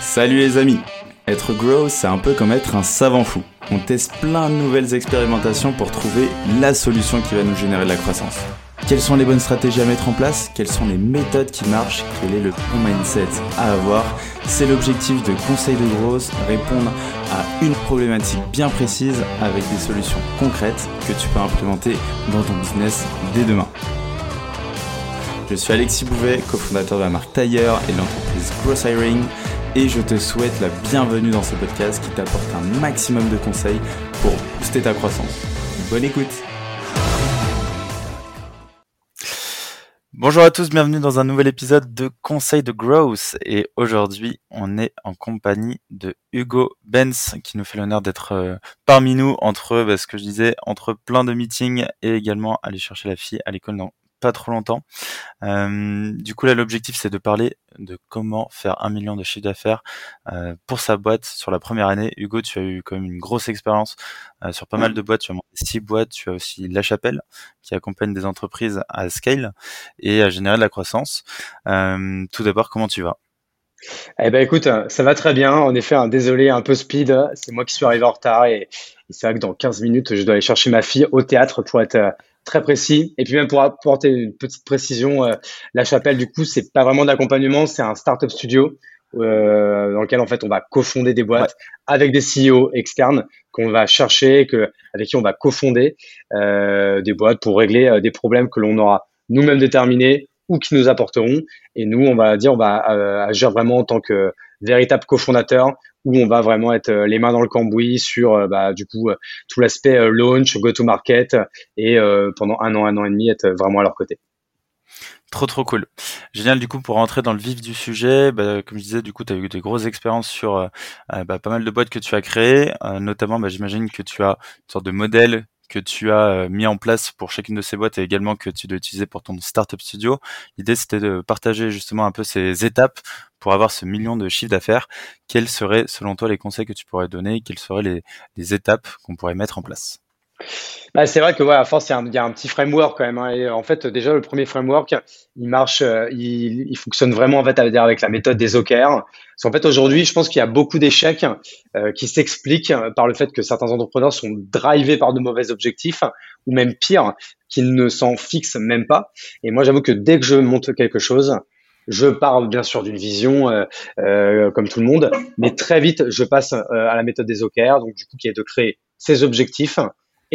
Salut les amis Être grow, c'est un peu comme être un savant fou. On teste plein de nouvelles expérimentations pour trouver la solution qui va nous générer de la croissance. Quelles sont les bonnes stratégies à mettre en place? Quelles sont les méthodes qui marchent? Quel est le bon mindset à avoir? C'est l'objectif de Conseil de Growth, répondre à une problématique bien précise avec des solutions concrètes que tu peux implémenter dans ton business dès demain. Je suis Alexis Bouvet, cofondateur de la marque Tailleur et de l'entreprise Gross Hiring et je te souhaite la bienvenue dans ce podcast qui t'apporte un maximum de conseils pour booster ta croissance. Bonne écoute. Bonjour à tous, bienvenue dans un nouvel épisode de Conseil de Growth. Et aujourd'hui on est en compagnie de Hugo Benz qui nous fait l'honneur d'être euh, parmi nous entre bah, ce que je disais entre plein de meetings et également aller chercher la fille à l'école pas trop longtemps. Euh, du coup là l'objectif c'est de parler de comment faire un million de chiffre d'affaires euh, pour sa boîte sur la première année. Hugo, tu as eu quand même une grosse expérience euh, sur pas mal de boîtes. Tu as monté six boîtes. Tu as aussi La Chapelle qui accompagne des entreprises à scale et à générer de la croissance. tout d'abord, comment tu vas? Eh ben écoute, ça va très bien. En effet, un désolé, un peu speed. C'est moi qui suis arrivé en retard et, et c'est vrai que dans 15 minutes, je dois aller chercher ma fille au théâtre pour être très précis. Et puis même pour apporter une petite précision, euh, la chapelle du coup c'est pas vraiment d'accompagnement, c'est un startup studio euh, dans lequel en fait on va cofonder des boîtes avec des CEO externes qu'on va chercher, que avec qui on va cofonder euh, des boîtes pour régler des problèmes que l'on aura nous-mêmes déterminés ou qui nous apporteront. Et nous on va dire on va euh, agir vraiment en tant que véritable cofondateur où on va vraiment être euh, les mains dans le cambouis sur euh, bah, du coup tout l'aspect launch, go-to-market et pendant un an, un an et demi être vraiment à leur côté. Trop trop cool. Génial du coup pour rentrer dans le vif du sujet, bah, comme je disais du coup tu as eu des grosses expériences sur bah, pas mal de boîtes que tu as créées, notamment j'imagine que tu as une sorte de modèle que tu as mis en place pour chacune de ces boîtes et également que tu dois utiliser pour ton startup studio. L'idée c'était de partager justement un peu ces étapes pour avoir ce million de chiffre d'affaires, quels seraient selon toi les conseils que tu pourrais donner? Quelles seraient les, étapes qu'on pourrait mettre en place? Bah, c'est vrai que ouais, à force, il y, a un petit framework quand même. Hein, en fait, déjà, le premier framework, il marche, euh, il, fonctionne vraiment en fait avec la méthode des OKR. Parce qu'en fait, aujourd'hui, je pense qu'il y a beaucoup d'échecs euh, qui s'expliquent par le fait que certains entrepreneurs sont drivés par de mauvais objectifs, ou même pire, qu'ils ne s'en fixent même pas. Et moi, j'avoue que dès que je monte quelque chose, je parle bien sûr d'une vision euh, euh, comme tout le monde, mais très vite je passe euh, à la méthode des OKR, donc du coup qui est de créer ces objectifs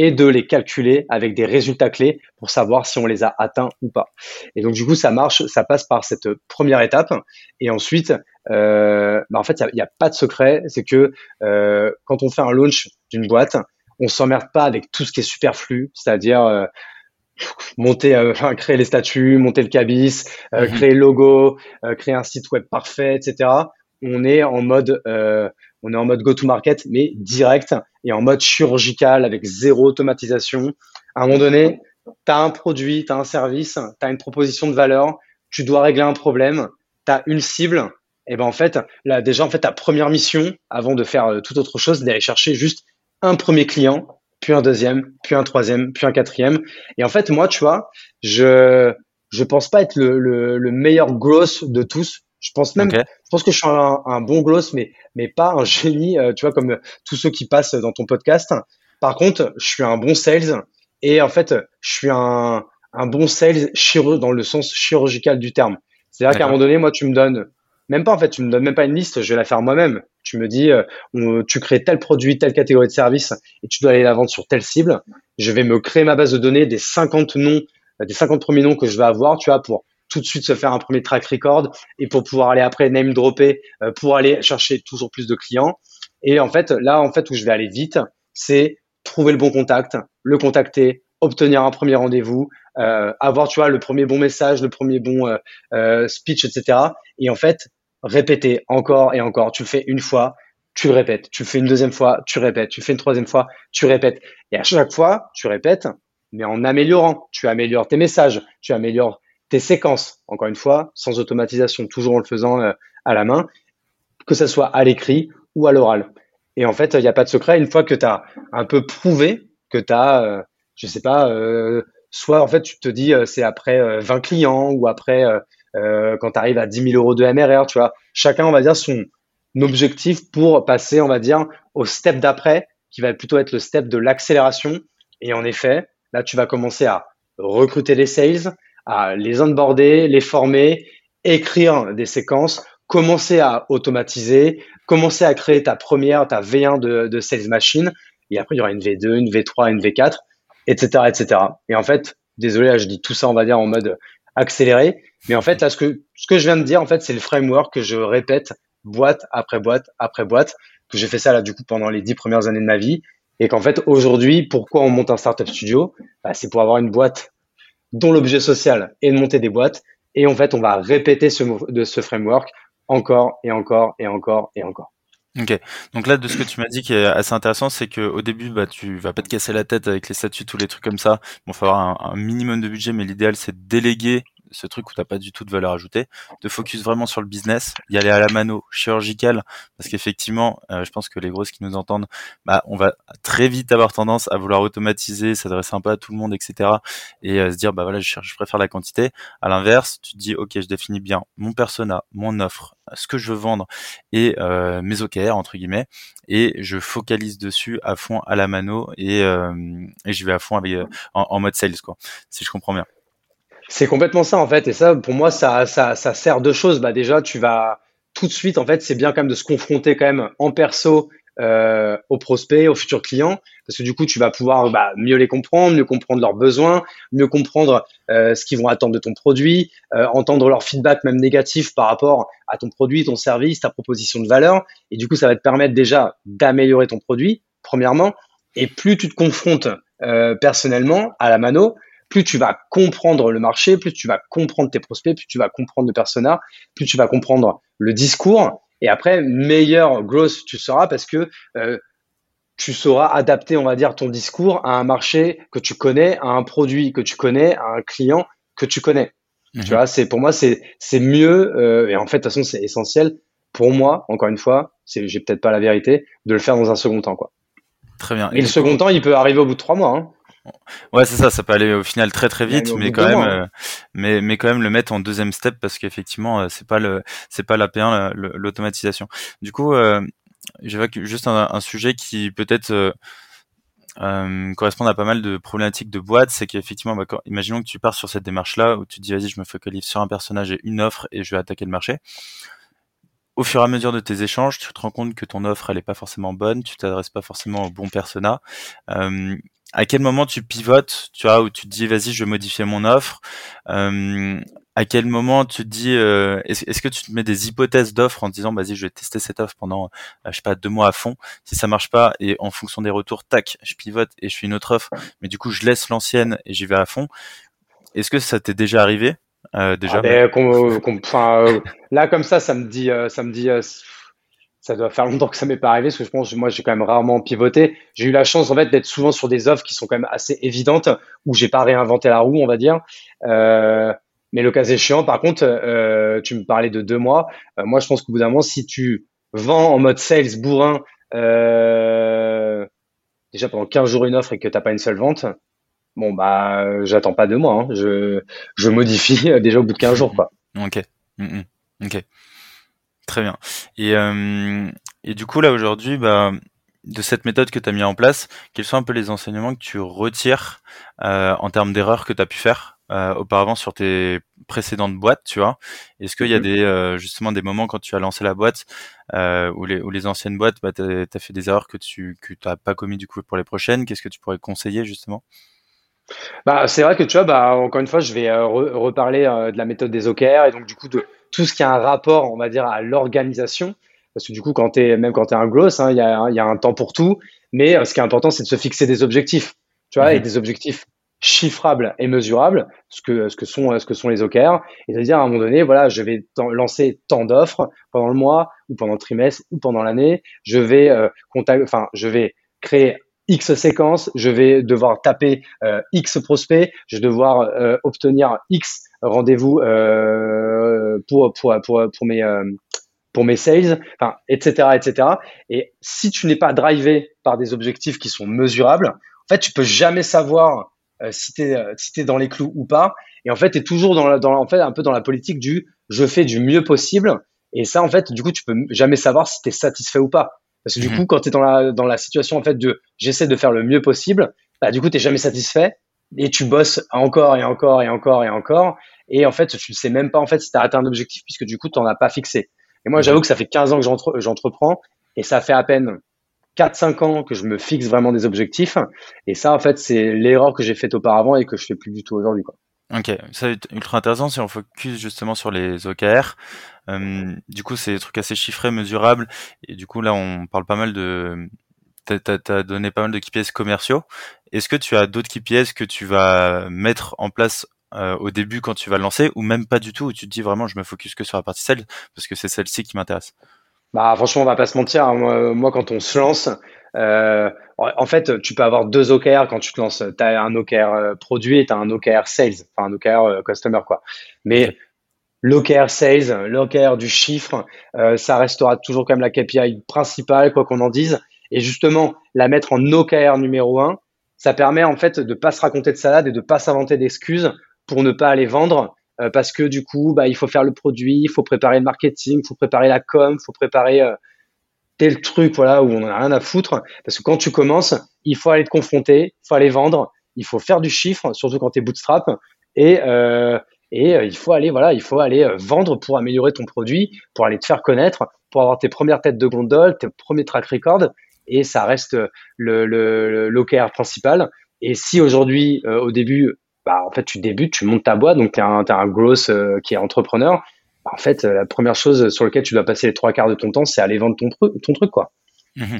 et de les calculer avec des résultats clés pour savoir si on les a atteints ou pas. Et donc du coup ça marche, ça passe par cette première étape et ensuite bah, en fait il n'y a, a, pas de secret, c'est que quand on fait un launch d'une boîte, on s'emmerde pas avec tout ce qui est superflu, c'est-à-dire monter, euh, créer les statuts, monter le cabis, euh, mhm. créer le logo, euh, créer un site web parfait, etc. On est en mode, on est en mode go-to-market, mais direct et en mode chirurgical avec zéro automatisation. À un moment donné, tu as un produit, tu as un service, tu as une proposition de valeur, tu dois régler un problème, tu as une cible. Et ben en fait, là déjà en fait ta première mission avant de faire toute autre chose, d'aller chercher juste un premier client puis un deuxième, puis un troisième, puis un quatrième. Et en fait, moi, tu vois, je je pense pas être le, le, le meilleur gloss de tous. Je pense même, je pense que je suis un, un, bon gloss, mais mais pas un génie, euh, tu vois, comme tous ceux qui passent dans ton podcast. Par contre, je suis un bon sales et en fait, je suis un un bon sales chirurg dans le sens chirurgical du terme. C'est-à-dire qu'à un moment donné, moi, tu me donnes même pas en fait, tu me donnes même pas une liste, je vais la faire moi-même. Tu me dis, euh, tu crées tel produit, telle catégorie de service et tu dois aller la vendre sur telle cible. Je vais me créer ma base de données des 50 noms, euh, des 50 premiers noms que je vais avoir, tu vois, pour tout de suite se faire un premier track record et pour pouvoir aller après name dropper, euh, pour aller chercher toujours plus de clients. Et en fait, là, en fait, où je vais aller vite, c'est trouver le bon contact, le contacter, obtenir un premier rendez-vous, euh, avoir, tu vois, le premier bon message, le premier bon euh, speech, etc. Et en fait, répéter encore et encore. Tu le fais une fois, tu le répètes. Tu le fais une deuxième fois, tu répètes. Tu fais une troisième fois, tu répètes. Et à chaque fois, tu répètes, mais en améliorant. Tu améliores tes messages, tu améliores tes séquences. Encore une fois, sans automatisation, toujours en le faisant euh, à la main, que ce soit à l'écrit ou à l'oral. Et en fait, il n'y a pas de secret. Une fois que tu as un peu prouvé que tu as, euh, je sais pas, euh, soit en fait tu te dis c'est après 20 clients ou après quand tu arrives à 10 000 euros de MRR, tu vois. Chacun, on va dire, son objectif pour passer, on va dire, au step d'après, qui va plutôt être le step de l'accélération. Et en effet, là, tu vas commencer à recruter les sales, à les onboarder, les former, écrire des séquences, commencer à automatiser, commencer à créer ta première, ta V1 de, sales machine. Et après, il y aura une V2, une V3, une V4, etc., etc. Et en fait, désolé, je dis tout ça, on va dire, en mode accéléré. Mais en fait, là, ce que, ce que je viens de dire, en fait, c'est le framework que je répète boîte après boîte après boîte, que j'ai fait ça, là, du coup, pendant les dix premières années de ma vie. Et qu'en fait, aujourd'hui, pourquoi on monte un startup studio? Bah, c'est pour avoir une boîte dont l'objet social est de monter des boîtes. Et en fait, on va répéter ce, de ce framework encore et encore et encore et encore. Ok, donc là de ce que tu m'as dit qui est assez intéressant, c'est qu'au début bah tu vas pas te casser la tête avec les statuts, tous les trucs comme ça. Bon, faut avoir un, minimum de budget, mais l'idéal c'est déléguer ce truc où t'as pas du tout de valeur ajoutée, de focus vraiment sur le business, y aller à la mano chirurgicale, parce qu'effectivement, euh, je pense que les grosses qui nous entendent, bah, on va très vite avoir tendance à vouloir automatiser, s'adresser un peu à tout le monde, etc. Et euh, se dire, bah voilà, je, je préfère la quantité. À l'inverse, tu te dis, ok, je définis bien mon persona, mon offre, ce que je veux vendre et euh, mes OKR entre guillemets, et je focalise dessus à fond à la mano et, et je vais à fond avec en, en mode sales quoi, si je comprends bien. C'est complètement ça en fait. Et ça, pour moi, ça, ça, ça sert deux choses. Bah déjà, tu vas tout de suite, en fait, c'est bien quand même de se confronter quand même en perso euh, aux prospects, aux futurs clients, parce que du coup, tu vas pouvoir bah, mieux les comprendre, mieux comprendre leurs besoins, mieux comprendre euh, ce qu'ils vont attendre de ton produit, euh, entendre leur feedback même négatif par rapport à ton produit, ton service, ta proposition de valeur. Et du coup, ça va te permettre déjà d'améliorer ton produit, premièrement. Et plus tu te confrontes euh, personnellement à la mano, plus tu vas comprendre le marché, plus tu vas comprendre tes prospects, plus tu vas comprendre le persona, plus tu vas comprendre le discours. Et après, meilleur growth tu seras parce que euh, tu sauras adapter, on va dire, ton discours à un marché que tu connais, à un produit que tu connais, à un client que tu connais. Tu mhm. vois, c'est pour moi, c'est c'est mieux. Euh, et en fait, de toute façon, c'est essentiel pour moi. Encore une fois, c'est j'ai peut-être pas la vérité de le faire dans un second temps, quoi. Très bien. Et, le second temps, il peut arriver au bout de trois mois. Hein. Ouais, c'est ça, ça peut aller au final très très vite, mais quand même, euh, mais mais quand même le mettre en deuxième step parce qu'effectivement, euh, c'est pas le, c'est pas la P1 l'automatisation. Du coup, euh, j'évoque juste un, sujet qui peut-être euh, correspond à pas mal de problématiques de boîte, c'est qu'effectivement, bah, imaginons que tu pars sur cette démarche-là où tu te dis vas-y, je me focalise sur un personnage et une offre et je vais attaquer le marché. Au fur et à mesure de tes échanges, tu te rends compte que ton offre elle est pas forcément bonne, tu t'adresses pas forcément au bon persona. Euh, à quel moment tu pivotes, tu vois, où tu te dis vas-y, je vais modifier mon offre. Euh, à quel moment tu te dis, euh, est-ce, que tu te mets des hypothèses d'offres en disant vas-y, je vais tester cette offre pendant, euh, je sais pas, deux mois à fond. Si ça marche pas et en fonction des retours, tac, je pivote et je fais une autre offre. Mais du coup, je laisse l'ancienne et j'y vais à fond. Est-ce que ça t'est déjà arrivé déjà ah ben, Là, comme ça, ça me dit, ça me dit ça doit faire longtemps que ça m'est pas arrivé parce que je pense moi j'ai quand même rarement pivoté. J'ai eu la chance en fait d'être souvent sur des offres qui sont quand même assez évidentes où j'ai pas réinventé la roue on va dire. Euh, mais le cas échéant, par contre, euh, tu me parlais de deux mois. Euh, moi, je pense qu'au bout d'un moment, si tu vends en mode sales bourrin déjà pendant 15 jours une offre et que t'as pas une seule vente, bon bah j'attends pas deux mois. Hein. Je, je modifie déjà au bout de 15 jours quoi. Ok. Mm, mm. Ok. Très bien. Et, euh, et du coup, là, aujourd'hui, bah, de cette méthode que tu as mis en place, quels sont un peu les enseignements que tu retires euh, en termes d'erreurs que tu as pu faire euh, auparavant sur tes précédentes boîtes, tu vois? Est-ce qu'il y a mhm. des justement des moments quand tu as lancé la boîte ou, les, ou les anciennes boîtes, bah, tu as, fait des erreurs que tu que pas commis du coup pour les prochaines? Qu'est-ce que tu pourrais conseiller justement? Bah, c'est vrai que tu vois, bah, encore une fois, je vais reparler de la méthode des OKR et donc du coup de tout ce qui a un rapport, on va dire, à l'organisation. Parce que du coup, quand es, même quand tu es un gross, hein, il y, a, y, a, un temps pour tout. Mais euh, ce qui est important, c'est de se fixer des objectifs. Tu vois, et mhm. des objectifs chiffrables et mesurables, ce que, ce que, sont, ce que sont les OKR. Et de dire à un moment donné, voilà, je vais lancer tant d'offres pendant le mois, ou pendant le trimestre, ou pendant l'année. Je vais euh, enfin, je vais créer X séquences, je vais devoir taper euh, X prospects, je vais devoir obtenir X rendez-vous pour, pour, pour, pour, mes, euh, pour mes sales, enfin, etc., etc. Et si tu n'es pas drivé par des objectifs qui sont mesurables, en fait, tu peux jamais savoir si tu es, si es dans les clous ou pas. Et en fait, tu es toujours dans, la, dans en fait, un peu dans la politique du je fais du mieux possible. Et ça, en fait, du coup, tu peux jamais savoir si tu es satisfait ou pas. Parce que du mhm. coup, quand tu es dans la, dans la situation en fait de j'essaie de faire le mieux possible, bah, du coup, tu jamais satisfait et tu bosses encore et encore et encore et encore. Et en fait, tu ne sais même pas en fait si tu as atteint un objectif puisque du coup, tu n'en as pas fixé. Et moi, j'avoue que ça fait 15 ans que j'entreprends et ça fait à peine 4-5 ans que je me fixe vraiment des objectifs. Et ça, en fait, c'est l'erreur que j'ai faite auparavant et que je fais plus du tout aujourd'hui. Ok, ça est ultra intéressant si on focus justement sur les OKR. Euh, du coup, c'est des trucs assez chiffrés, mesurables. Et du coup, là, on parle pas mal de... Tu as, donné pas mal de KPIs commerciaux. Est-ce que tu as d'autres KPIs que tu vas mettre en place euh, au début quand tu vas le lancer ou même pas du tout où tu te dis vraiment je me focus que sur la partie sales parce que c'est celle-ci qui m'intéresse? Bah franchement on va pas se mentir hein. moi, quand on se lance euh, en fait tu peux avoir deux OKR quand tu te lances. Tu as un OKR euh, produit et tu as un OKR sales enfin un OKR customer quoi. Mais l'OKR sales l'OKR du chiffre ça restera toujours quand même la KPI principale quoi qu'on en dise et justement la mettre en OKR numéro un ça permet en fait de pas se raconter de salade et de pas s'inventer d'excuses pour ne pas aller vendre euh, parce que du coup, bah, il faut faire le produit, il faut préparer le marketing, il faut préparer la com, il faut préparer euh, tel truc voilà où on n'a rien à foutre. Parce que quand tu commences, il faut aller te confronter, il faut aller vendre, il faut faire du chiffre, surtout quand tu es bootstrap, et euh, et il faut aller voilà, il faut aller vendre pour améliorer ton produit, pour aller te faire connaître, pour avoir tes premières têtes de gondole, tes premiers track records, et ça reste le l'OKR principal. Et si aujourd'hui, au début, bah, en fait, tu débutes, tu montes ta boîte, donc tu es un, un growth euh, qui est entrepreneur. Bah, en fait, euh, la première chose sur laquelle tu dois passer les trois quarts de ton temps, c'est aller vendre ton, ton truc, quoi. Mhm.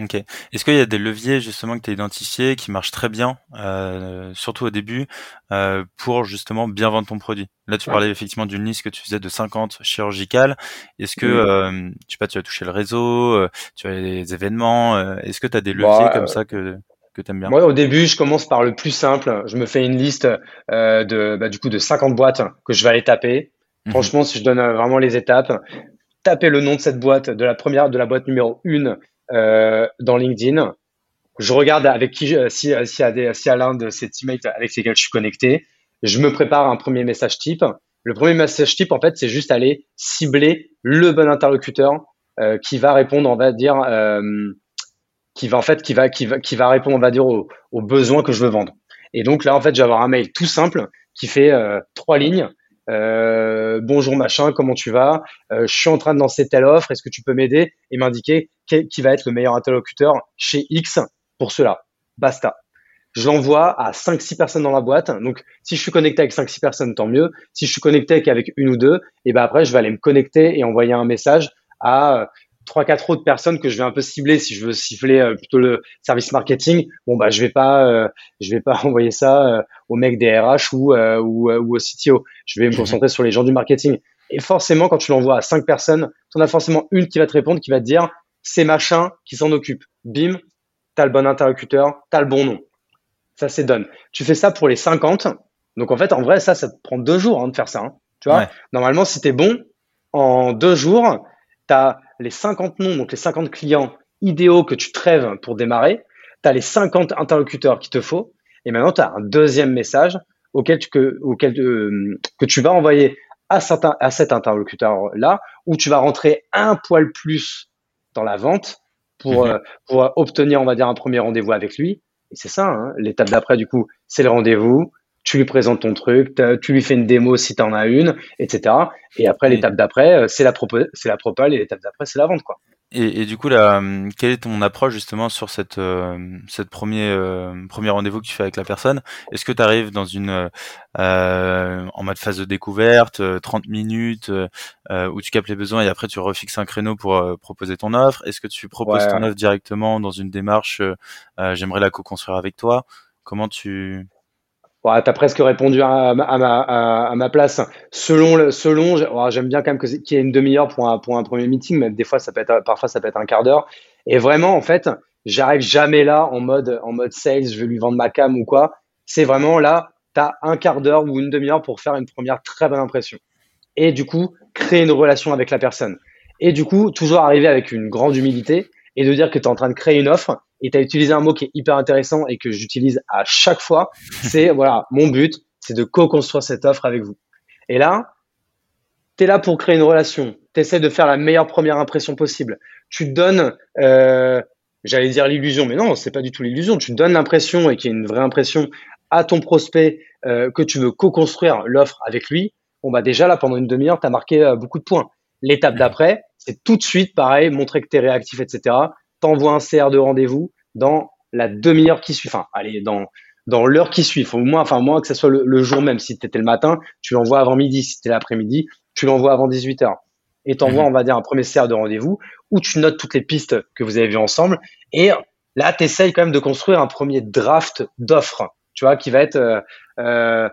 Ok. Est-ce qu'il y a des leviers justement que tu as identifiés qui marchent très bien, euh, surtout au début, euh, pour justement bien vendre ton produit? Là, tu parlais effectivement d'une liste que tu faisais de 50 chirurgicales. Est-ce que, euh, tu sais pas, tu as touché le réseau, tu as des événements Est-ce que tu as des leviers bah, comme ça que que bien? Moi, au début, je commence par le plus simple. Je me fais une liste de, bah, du coup, de 50 boîtes que je vais aller taper. Mhm. Franchement, si je donne vraiment les étapes, taper le nom de cette boîte, de la première, de la boîte numéro 1 euh, dans LinkedIn. Je regarde avec qui, si, si, si à l'un de ces teammates avec lesquels je suis connecté. Je me prépare un premier message type. Le premier message type, en fait, c'est juste aller cibler le bon interlocuteur euh, qui va répondre, on va dire, euh, qui va en fait qui va qui va qui va répondre on va dire aux, besoins que je veux vendre. Et donc là en fait, je vais avoir un mail tout simple qui fait euh, trois lignes. Euh, bonjour machin, comment tu vas? Euh, Je suis en train de lancer telle offre, est-ce que tu peux m'aider? Et m'indiquer qui va être le meilleur interlocuteur chez X pour cela. Basta. Je l'envoie à 5-6 personnes dans la boîte. Donc, si je suis connecté avec 5-6 personnes, tant mieux. Si je suis connecté qu'avec une ou deux, et ben après, je vais aller me connecter et envoyer un message à trois quatre autres personnes que je vais un peu cibler. Si je veux siffler euh, plutôt le service marketing bon bah je vais pas euh, je vais pas envoyer ça euh, au mec des RH ou ou, ou au CTO je vais me concentrer sur les gens du marketing. Et forcément quand tu l'envoies à cinq personnes tu en as forcément une qui va te répondre qui va te dire c'est machin qui s'en occupe bim t'as le bon interlocuteur t'as le bon nom. Ça c'est donne tu fais ça pour les 50 donc en fait en vrai ça ça te prend deux jours hein, de faire ça hein. tu vois? Normalement si t'es bon en deux jours tu as les 50 noms, donc les 50 clients idéaux que tu trêves pour démarrer, tu as les 50 interlocuteurs qu'il te faut, et maintenant tu as un deuxième message auquel tu, que, auquel, euh, que tu vas envoyer à, certains, à cet interlocuteur-là, où tu vas rentrer un poil plus dans la vente pour, mhm. euh, pour obtenir, on va dire, un premier rendez-vous avec lui. Et c'est ça, hein. l'étape d'après, du coup, c'est le rendez-vous, tu lui présentes ton truc, tu lui fais une démo si tu en as une, etc. Et après, l'étape d'après, euh, c'est la, c'est la propale et l'étape d'après, c'est la vente. quoi. Et, et, du coup, là, quelle est ton approche justement sur cette, euh, cette premier, euh, premier rendez-vous que tu fais avec la personne? Est-ce que tu arrives dans une euh, en mode phase de découverte, 30 minutes, où tu captes les besoins et après tu refixes un créneau pour proposer ton offre? Est-ce que tu proposes ton offre directement dans une démarche J'aimerais la co-construire avec toi? Comment tu Ouais, tu as presque répondu à, ma, à, ma, place. Selon, selon j'aime bien quand même qu'il y ait une demi-heure pour un, pour un premier meeting, mais des fois, ça peut être, parfois, ça peut être un quart d'heure. Et vraiment, en fait, j'arrive jamais là en mode, en mode sales, je vais lui vendre ma cam ou quoi. C'est vraiment là, tu as un quart d'heure ou une demi-heure pour faire une première très bonne impression. Et du coup, créer une relation avec la personne. Et du coup, toujours arriver avec une grande humilité et de dire que tu es en train de créer une offre et tu as utilisé un mot qui est hyper intéressant et que j'utilise à chaque fois, c'est voilà, mon but, c'est de co-construire cette offre avec vous. Et là, tu es là pour créer une relation. Tu essaies de faire la meilleure première impression possible. Tu donnes, euh, j'allais dire l'illusion, mais non, c'est pas du tout l'illusion. Tu donnes l'impression et qu'il y a une vraie impression à ton prospect euh, que tu veux co-construire l'offre avec lui. Bon, bah déjà là, pendant une demi-heure, tu as marqué euh, beaucoup de points. L'étape d'après, c'est tout de suite pareil, montrer que tu es réactif, etc. T'envoies un CR de rendez-vous dans la demi-heure qui suit. Enfin, allez, dans, dans l'heure qui suit. Au moins, enfin, moins que ce soit le, jour même. Si tu étais le matin, tu l'envoies avant midi. Si c'était l'après-midi, tu l'envoies avant 18 heures. Et t'envoies, mhm. on va dire, un premier CR de rendez-vous où tu notes toutes les pistes que vous avez vues ensemble. Et là, tu essayes quand même de construire un premier draft d'offres, tu vois, qui va être euh, euh,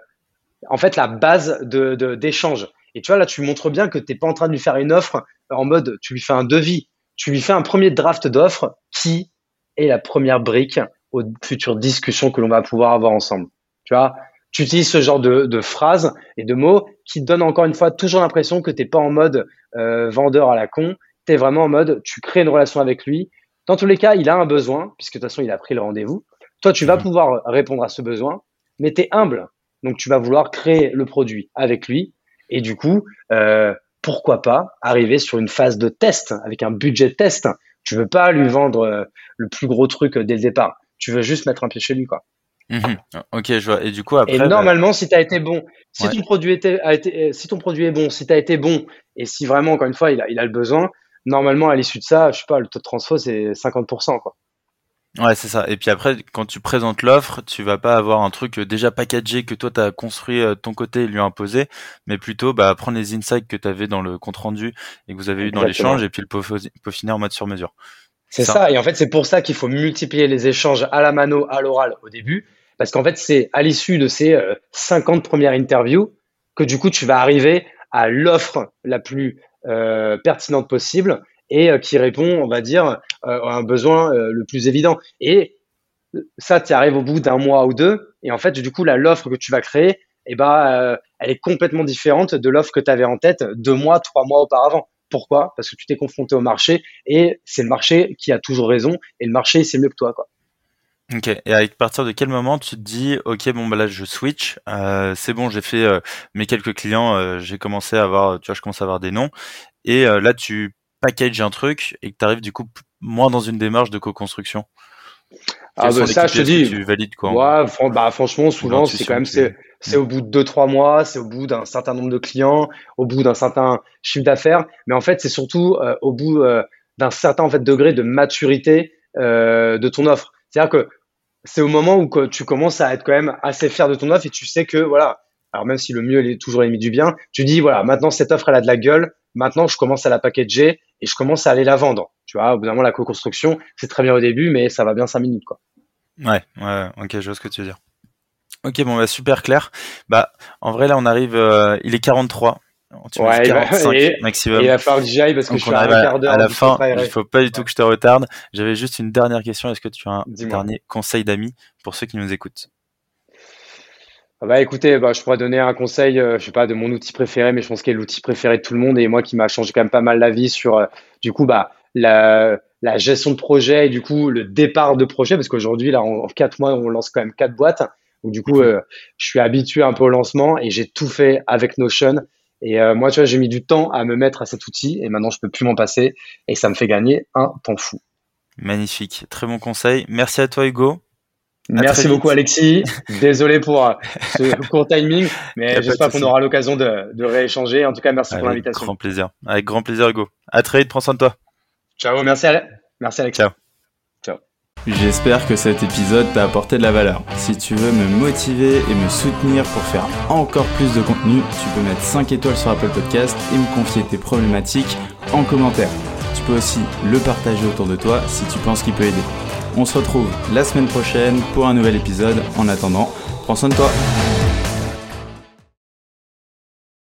en fait la base de d'échange. Et tu vois, là, tu montres bien que tu n'es pas en train de lui faire une offre en mode, tu lui fais un devis. Tu lui fais un premier draft d'offre qui est la première brique aux futures discussions que l'on va pouvoir avoir ensemble. Tu vois, tu utilises ce genre de, de phrases et de mots qui donnent encore une fois toujours l'impression que tu n'es pas en mode euh, vendeur à la con. Tu es vraiment en mode, tu crées une relation avec lui. Dans tous les cas, il a un besoin, puisque de toute façon, il a pris le rendez-vous. Toi, tu vas mhm. pouvoir répondre à ce besoin, mais tu es humble. Donc, tu vas vouloir créer le produit avec lui et du coup, euh, pourquoi pas arriver sur une phase de test avec un budget de test. Tu veux pas lui vendre euh, le plus gros truc dès le départ. Tu veux juste mettre un pied chez lui, quoi. Mhm. Ok, je vois. Et du coup, après. Et bah, normalement, si tu as été bon, si ton produit était, a été, si ton produit est bon, si tu as été bon, et si vraiment, encore une fois, il a, il a le besoin, normalement, à l'issue de ça, je sais pas, le taux de transfert, c'est 50%, quoi. Ouais, c'est ça. Et puis après, quand tu présentes l'offre, tu vas pas avoir un truc déjà packagé que toi tu as construit euh, de ton côté et lui imposer, mais plutôt bah, prendre les insights que tu avais dans le compte rendu et que vous avez eu dans l'échange et puis le peaufiner en mode sur mesure. C'est ça. Et en fait, c'est pour ça qu'il faut multiplier les échanges à la mano, à l'oral au début, parce qu'en fait, c'est à l'issue de ces 50 euh, premières interviews que du coup, tu vas arriver à l'offre la plus euh, pertinente possible et euh, qui répond, on va dire, euh, à un besoin euh, le plus évident. Et ça, tu arrives au bout d'un mois ou deux, et en fait, du coup, là, l'offre que tu vas créer, eh ben, elle est complètement différente de l'offre que tu avais en tête deux mois, trois mois auparavant. Pourquoi? Parce que tu t'es confronté au marché et c'est le marché qui a toujours raison et le marché c'est mieux que toi quoi. Ok. Et à partir de quel moment tu te dis ok bon bah là je switch, c'est bon j'ai fait mes quelques clients, j'ai commencé à avoir tu vois je commence à avoir des noms et là tu package un truc et que tu arrives du coup moins dans une démarche de co-construction ah bah ça, je te dis. Tu valides quoi Ouais, bah franchement, souvent c'est quand même c'est c'est au bout de deux trois mois, c'est au bout d'un certain nombre de clients, au bout d'un certain chiffre d'affaires, mais en fait c'est surtout euh, au bout euh, d'un certain en fait degré de maturité euh, de ton offre. C'est-à-dire que c'est au moment où tu commences à être quand même assez fier de ton offre et tu sais que voilà, alors même si le mieux est toujours l'ennemi du bien, tu dis voilà maintenant cette offre elle a de la gueule, maintenant je commence à la packager et je commence à aller la vendre. Tu vois, au bout d'un moment, la co-construction, c'est très bien au début, mais ça va bien cinq minutes, quoi. Ouais, ouais, ok, je vois ce que tu veux dire. Ok, bon, bah, super clair. Bah, en vrai, là, on arrive, euh, il est 43. Tu ouais, 45 et, maximum. Et il va falloir que j'y aille parce que je suis à un quart d'heure. À la fin, il faut pas du tout que je te retarde. J'avais juste une dernière question. Est-ce que tu as un dernier conseil d'amis pour ceux qui nous écoutent? Bah écoutez, bah, je pourrais donner un conseil, euh, je sais pas, de mon outil préféré, mais je pense qu'il est l'outil préféré de tout le monde et moi qui m'a changé quand même pas mal la vie sur, euh, du coup, bah, la, la, gestion de projet et du coup le départ de projet, parce qu'aujourd'hui, là, en, quatre mois, on lance quand même quatre boîtes. Donc du coup, euh, je suis habitué un peu au lancement et j'ai tout fait avec Notion. Et moi, tu vois, j'ai mis du temps à me mettre à cet outil et maintenant, je peux plus m'en passer et ça me fait gagner un temps fou. Magnifique, très bon conseil. Merci à toi, Hugo. Merci beaucoup Alexis. Désolé pour euh, ce court timing, mais j'espère qu'on aura l'occasion de, de, rééchanger. En tout cas, merci pour l'invitation. Avec grand plaisir. Avec grand plaisir Hugo. À très vite, prends soin de toi. Ciao, merci, merci Alexis. Ciao. Ciao. J'espère que cet épisode t'a apporté de la valeur. Si tu veux me motiver et me soutenir pour faire encore plus de contenu, tu peux mettre 5 étoiles sur Apple Podcast et me confier tes problématiques en commentaire. Tu peux aussi le partager autour de toi si tu penses qu'il peut aider. On se retrouve la semaine prochaine pour un nouvel épisode. En attendant, prends soin de toi.